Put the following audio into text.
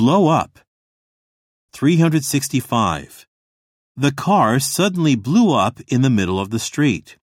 Blow up. 365. The car suddenly blew up in the middle of the street.